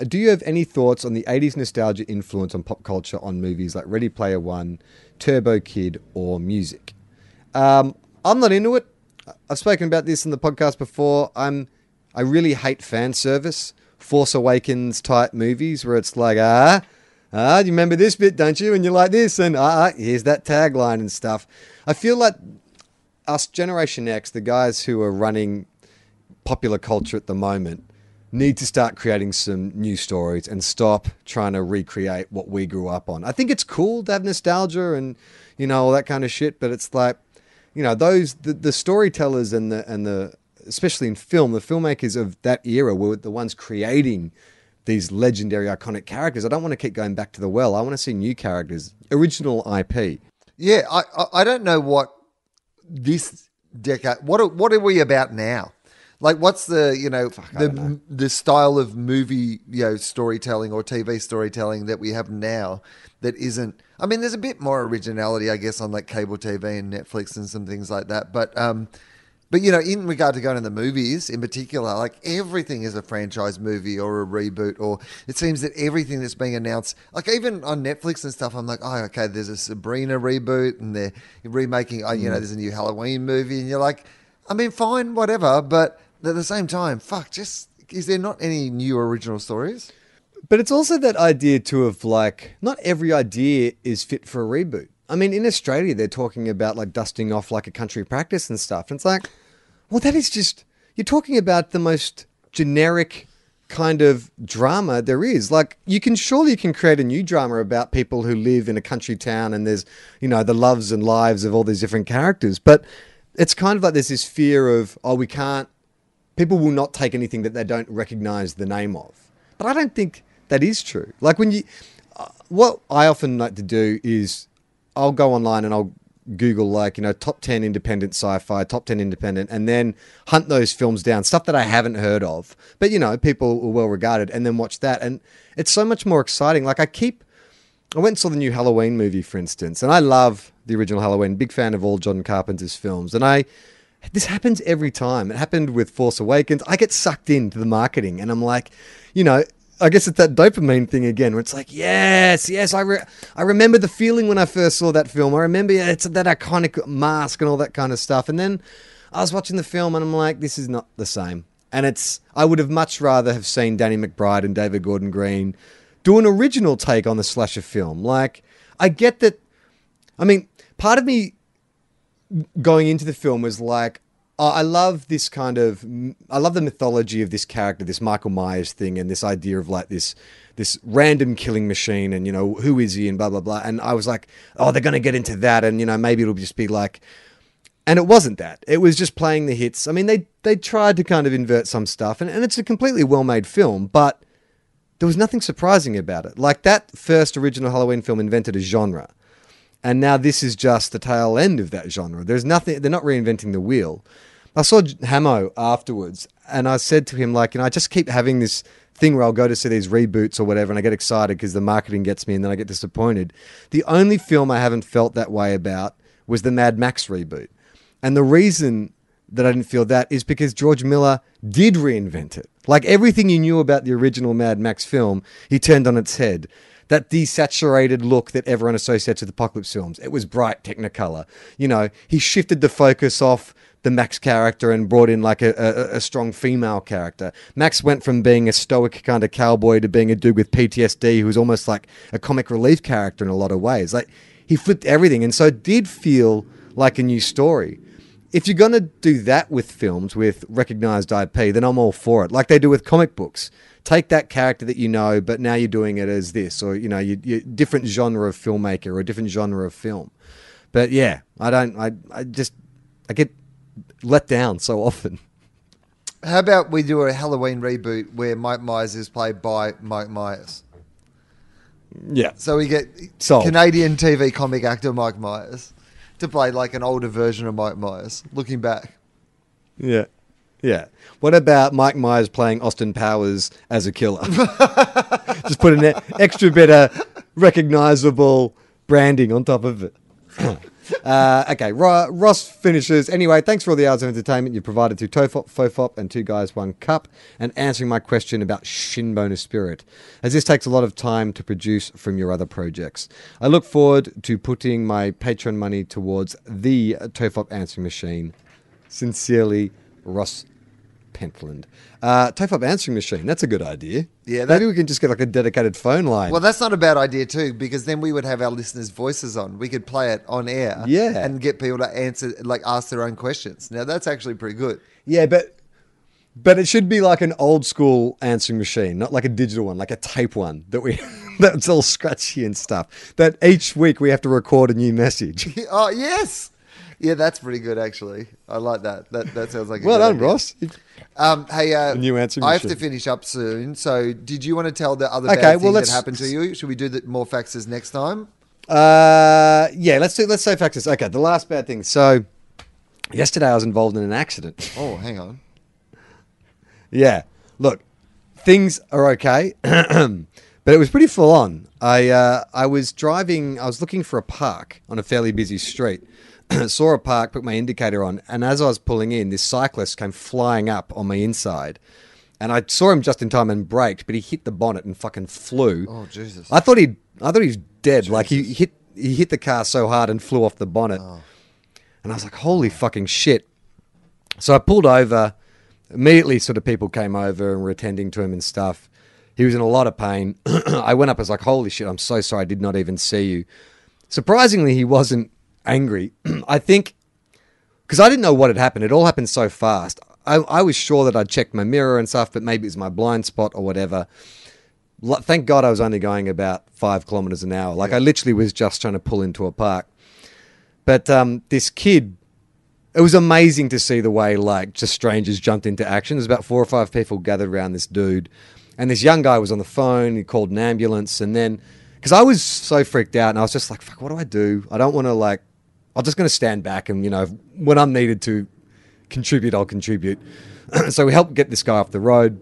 do you have any thoughts on the 80s nostalgia influence on pop culture on movies like Ready Player One, Turbo Kid, or music? Um, I'm not into it. I've spoken about this in the podcast before. I'm, I really hate fan service, Force Awakens type movies where it's like, ah, ah, you remember this bit, don't you? And you're like this, and ah, here's that tagline and stuff. I feel like us Generation X, the guys who are running popular culture at the moment need to start creating some new stories and stop trying to recreate what we grew up on. I think it's cool to have nostalgia and you know all that kind of shit, but it's like you know those the, the storytellers and the and the especially in film, the filmmakers of that era were the ones creating these legendary iconic characters. I don't want to keep going back to the well. I want to see new characters, original IP. Yeah, I, I don't know what this decade. What are, what are we about now? Like, what's the you know the the style of movie you know storytelling or TV storytelling that we have now that isn't? I mean, there's a bit more originality, I guess, on like cable TV and Netflix and some things like that. But um, but you know, in regard to going to the movies in particular, like everything is a franchise movie or a reboot, or it seems that everything that's being announced, like even on Netflix and stuff, I'm like, oh, okay, there's a Sabrina reboot, and they're remaking, oh, you know, there's a new Halloween movie, and you're like, I mean, fine, whatever, but at the same time, fuck, just is there not any new original stories? But it's also that idea too of like not every idea is fit for a reboot. I mean, in Australia, they're talking about like dusting off like a country practice and stuff. And it's like, well, that is just you're talking about the most generic kind of drama there is. Like you can surely you can create a new drama about people who live in a country town and there's you know the loves and lives of all these different characters. But it's kind of like there's this fear of oh we can't people will not take anything that they don't recognize the name of. But I don't think that is true. Like when you, uh, what I often like to do is I'll go online and I'll Google like, you know, top 10 independent sci fi, top 10 independent, and then hunt those films down, stuff that I haven't heard of. But, you know, people are well regarded, and then watch that. And it's so much more exciting. Like I keep, I went and saw the new Halloween movie, for instance, and I love the original Halloween. Big fan of all John Carpenter's films, and I. This happens every time. It happened with Force Awakens. I get sucked into the marketing, and I'm like, you know, I guess it's that dopamine thing again, where it's like, yes, yes, I re- I remember the feeling when I first saw that film. I remember it's that iconic mask and all that kind of stuff. And then I was watching the film, and I'm like, this is not the same. And it's I would have much rather have seen Danny McBride and David Gordon Green do an original take on the slasher film. Like, I get that. I mean, part of me going into the film was like, Oh, I love this kind of. I love the mythology of this character, this Michael Myers thing, and this idea of like this this random killing machine, and you know who is he, and blah blah blah. And I was like, oh, they're going to get into that, and you know maybe it'll just be like, and it wasn't that. It was just playing the hits. I mean, they they tried to kind of invert some stuff, and, and it's a completely well made film, but there was nothing surprising about it. Like that first original Halloween film invented a genre. And now this is just the tail end of that genre. There's nothing, they're not reinventing the wheel. I saw Hamo afterwards and I said to him, like, you know, I just keep having this thing where I'll go to see these reboots or whatever and I get excited because the marketing gets me and then I get disappointed. The only film I haven't felt that way about was the Mad Max reboot. And the reason that I didn't feel that is because George Miller did reinvent it. Like everything you knew about the original Mad Max film, he turned on its head. That desaturated look that everyone associates with apocalypse films. It was bright technicolor. You know, he shifted the focus off the Max character and brought in like a, a, a strong female character. Max went from being a stoic kind of cowboy to being a dude with PTSD who was almost like a comic relief character in a lot of ways. Like he flipped everything, and so it did feel like a new story if you're going to do that with films with recognized IP, then I'm all for it. Like they do with comic books. Take that character that you know, but now you're doing it as this, or you know, you, you different genre of filmmaker or a different genre of film. But yeah, I don't. I I just I get let down so often. How about we do a Halloween reboot where Mike Myers is played by Mike Myers? Yeah. So we get Sold. Canadian TV comic actor Mike Myers to play like an older version of Mike Myers. Looking back, Yeah. Yeah. What about Mike Myers playing Austin Powers as a killer? Just put an extra bit of recognizable branding on top of it. uh, okay, Ro- Ross finishes. Anyway, thanks for all the hours of entertainment you provided to Tofop, Fofop, and Two Guys, One Cup, and answering my question about Shinbone of Spirit, as this takes a lot of time to produce from your other projects. I look forward to putting my Patreon money towards the Tofop answering machine. Sincerely, Ross Pentland. Uh, Tofop answering machine. That's a good idea. Yeah, that- maybe we can just get like a dedicated phone line. well, that's not a bad idea too, because then we would have our listeners' voices on. We could play it on air, Yeah. and get people to answer, like ask their own questions. Now that's actually pretty good. yeah, but but it should be like an old school answering machine, not like a digital one, like a tape one that we that's all scratchy and stuff. That each week we have to record a new message. oh yes, yeah, that's pretty good actually. I like that. That that sounds like a well done, idea. Ross. Um, hey, uh, new answering I have to finish up soon. So, did you want to tell the other Okay, bad well, thing that happened to you? Should we do the more faxes next time? Uh, yeah, let's do let's say factors. Okay, the last bad thing. So yesterday I was involved in an accident. Oh, hang on. Yeah. Look, things are okay, but it was pretty full on. I uh, I was driving. I was looking for a park on a fairly busy street. Saw a park, put my indicator on, and as I was pulling in, this cyclist came flying up on my inside. And I saw him just in time and braked, but he hit the bonnet and fucking flew. Oh, Jesus. I thought he, I thought he was dead. Like he hit, he hit the car so hard and flew off the bonnet. Oh. And I was like, holy fucking shit. So I pulled over. Immediately, sort of people came over and were attending to him and stuff. He was in a lot of pain. I went up. I was like, holy shit, I'm so sorry. I did not even see you. Surprisingly, he wasn't angry. I think because I didn't know what had happened. It all happened so fast. I, I was sure that I'd checked my mirror and stuff, but maybe it was my blind spot or whatever. Thank God I was only going about five kilometers an hour. Like I literally was just trying to pull into a park. But um, this kid, it was amazing to see the way like just strangers jumped into action. There's about four or five people gathered around this dude, and this young guy was on the phone. He called an ambulance, and then because I was so freaked out, and I was just like, "Fuck, what do I do? I don't want to like. I'm just going to stand back, and you know, when I'm needed to contribute, I'll contribute." so we helped get this guy off the road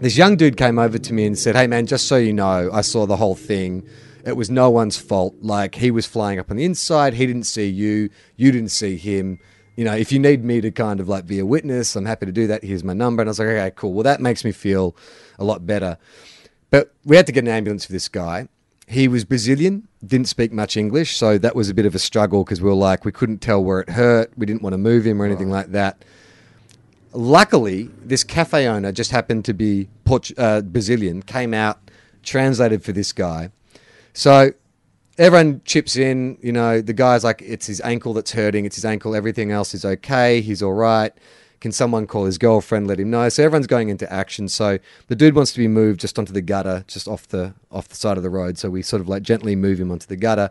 this young dude came over to me and said, "Hey man, just so you know, I saw the whole thing. It was no one's fault. Like he was flying up on the inside. He didn't see you. You didn't see him. You know, if you need me to kind of like be a witness, I'm happy to do that. Here's my number." And I was like, "Okay, cool. Well, that makes me feel a lot better." But we had to get an ambulance for this guy. He was Brazilian, didn't speak much English, so that was a bit of a struggle because we were like, we couldn't tell where it hurt. We didn't want to move him or anything like that. Luckily, this cafe owner just happened to be Port- uh, Brazilian, came out, translated for this guy. So everyone chips in. You know, the guy's like, it's his ankle that's hurting. It's his ankle. Everything else is okay. He's all right. Can someone call his girlfriend, let him know? So everyone's going into action. So the dude wants to be moved just onto the gutter, just off the off the side of the road. So we sort of like gently move him onto the gutter.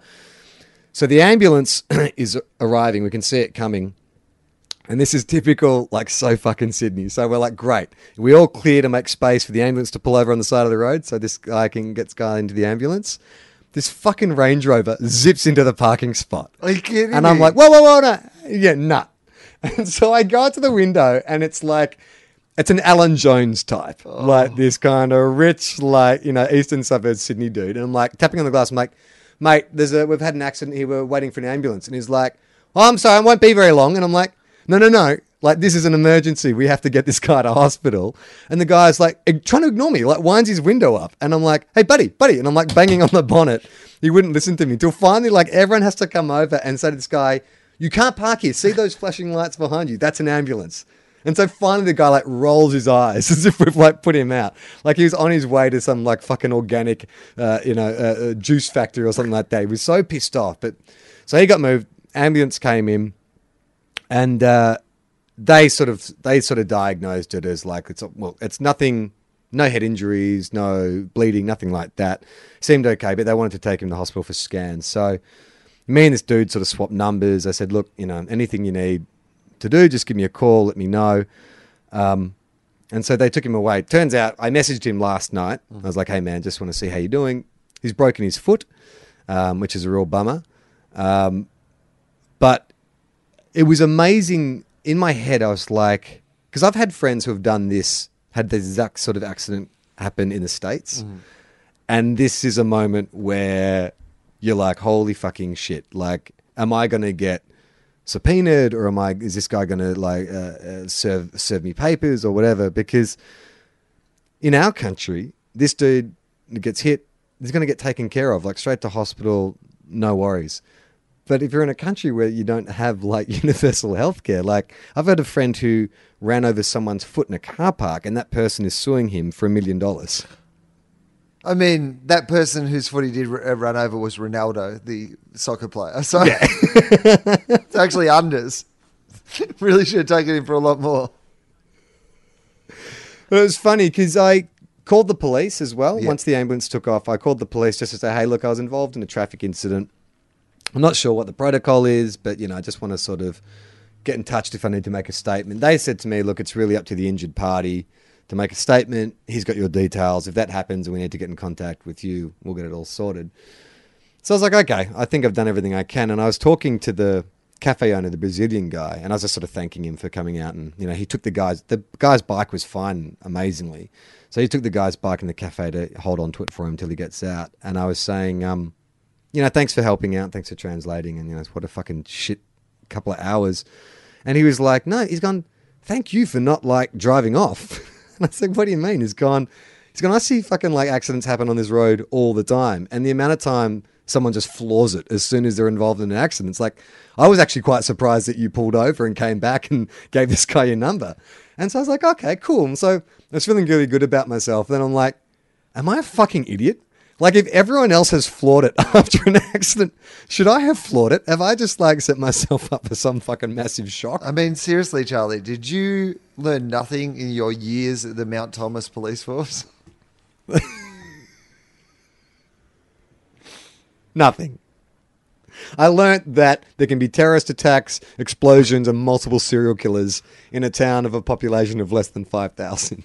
So the ambulance is arriving. We can see it coming. And this is typical, like so fucking Sydney. So we're like, great. We all clear to make space for the ambulance to pull over on the side of the road so this guy can get this guy into the ambulance. This fucking Range Rover zips into the parking spot. Are you kidding And I'm like, whoa, whoa, whoa, no. Yeah, nah. And so I go out to the window and it's like, it's an Alan Jones type, oh. like this kind of rich, like, you know, eastern suburbs Sydney dude. And I'm like, tapping on the glass, I'm like, mate, there's a, we've had an accident here. We're waiting for an ambulance. And he's like, oh, I'm sorry, I won't be very long. And I'm like, no, no, no. Like, this is an emergency. We have to get this guy to hospital. And the guy's like, trying to ignore me, like, winds his window up. And I'm like, hey, buddy, buddy. And I'm like, banging on the bonnet. He wouldn't listen to me until finally, like, everyone has to come over and say to this guy, you can't park here. See those flashing lights behind you? That's an ambulance. And so finally, the guy like rolls his eyes as if we've like put him out, like he was on his way to some like fucking organic, uh, you know, uh, uh, juice factory or something like that. He was so pissed off. But so he got moved. Ambulance came in, and uh, they sort of they sort of diagnosed it as like it's well, it's nothing, no head injuries, no bleeding, nothing like that. Seemed okay, but they wanted to take him to hospital for scans. So me and this dude sort of swapped numbers. I said, look, you know, anything you need to do, just give me a call, let me know. Um, and so they took him away. Turns out I messaged him last night. I was like, hey man, just want to see how you're doing. He's broken his foot, um, which is a real bummer. Um, but it was amazing. In my head, I was like, because I've had friends who have done this, had the exact sort of accident happen in the States. And this is a moment where you're like, holy fucking shit. Like, am I going to get subpoenaed or am I, is this guy going to like uh, uh, serve, serve me papers or whatever? Because in our country, this dude gets hit, he's going to get taken care of, like straight to hospital, no worries. But if you're in a country where you don't have like universal healthcare, like I've had a friend who ran over someone's foot in a car park and that person is suing him for a million dollars. I mean, that person whose foot he did uh, run over was Ronaldo, the soccer player. So it's actually unders. really should have taken him for a lot more. But it was funny because I called the police as well. Yeah. Once the ambulance took off, I called the police just to say, hey, look, I was involved in a traffic incident. I'm not sure what the protocol is, but, you know, I just want to sort of get in touch if I need to make a statement. They said to me, look, it's really up to the injured party to make a statement. He's got your details. If that happens and we need to get in contact with you, we'll get it all sorted. So I was like, okay, I think I've done everything I can. And I was talking to the cafe owner, the Brazilian guy, and I was just sort of thanking him for coming out. And, you know, he took the guy's, the guy's bike was fine, amazingly. So he took the guy's bike in the cafe to hold on to it for him till he gets out. And I was saying, um, you know, thanks for helping out. Thanks for translating. And, you know, what a fucking shit couple of hours. And he was like, no, he's gone, thank you for not like driving off. and I said, what do you mean? He's gone, he's gone, I see fucking like accidents happen on this road all the time. And the amount of time someone just floors it as soon as they're involved in an accident. It's like, I was actually quite surprised that you pulled over and came back and gave this guy your number. And so I was like, okay, cool. And so I was feeling really good about myself. Then I'm like, am I a fucking idiot? Like, if everyone else has floored it after an accident, should I have floored it? Have I just like set myself up for some fucking massive shock? I mean, seriously, Charlie, did you learn nothing in your years at the Mount Thomas Police Force? Nothing. I learnt that there can be terrorist attacks, explosions, and multiple serial killers in a town of a population of less than 5,000.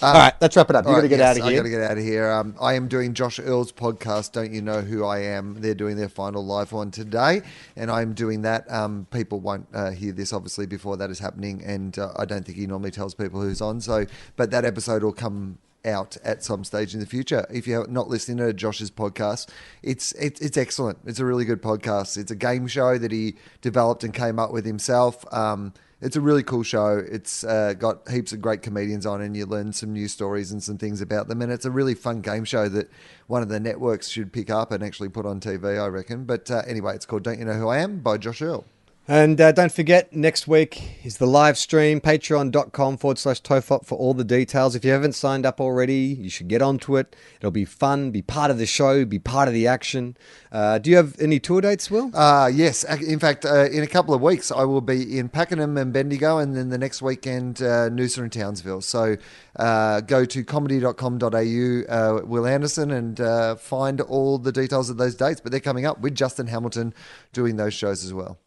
All right, let's wrap it up. You've got to get out of here. I got to get out of here. Um, I am doing Josh Earl's podcast. Don't you know who I am? They're doing their final live one today, and I'm doing that. Um, people won't uh, hear this obviously before that is happening, and uh, I don't think he normally tells people who's on. So, but that episode will come out at some stage in the future. If you're not listening to Josh's podcast, it's it's it's excellent. It's a really good podcast. It's a game show that he developed and came up with himself. Um, it's a really cool show. It's uh, got heaps of great comedians on, and you learn some new stories and some things about them. And it's a really fun game show that one of the networks should pick up and actually put on TV, I reckon. But uh, anyway, it's called "Don't You Know Who I Am" by Josh Earl. And uh, don't forget, next week is the live stream, patreon.com forward slash tofop for all the details. If you haven't signed up already, you should get onto it. It'll be fun, be part of the show, be part of the action. Uh, do you have any tour dates, Wil? Uh, yes. In fact, uh, in a couple of weeks, I will be in Pakenham and Bendigo, and then the next weekend, uh, Noosa and Townsville. So uh, go to comedy.com.au, Wil Anderson, and find all the details of those dates. But they're coming up with Justin Hamilton doing those shows as well.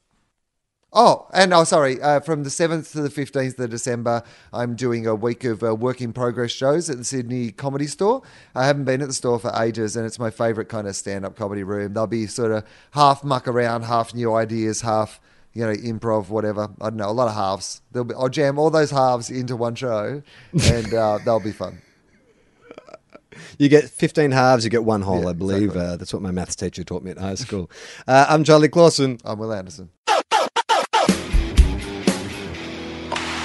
Oh, and oh, sorry. Uh, from the seventh to the fifteenth of December, I'm doing a week of uh, work in progress shows at the Sydney Comedy Store. I haven't been at the store for ages, and it's my favourite kind of stand-up comedy room. They'll be sort of half muck around, half new ideas, half you know improv, whatever. I don't know, a lot of halves. They'll be, I'll jam all those halves into one show, and uh, they'll be fun. You get 15 halves, you get one whole, Yeah, I believe. exactly. Uh, that's what my maths teacher taught me at high school. Uh, I'm Charlie Clausen. I'm Wil Anderson.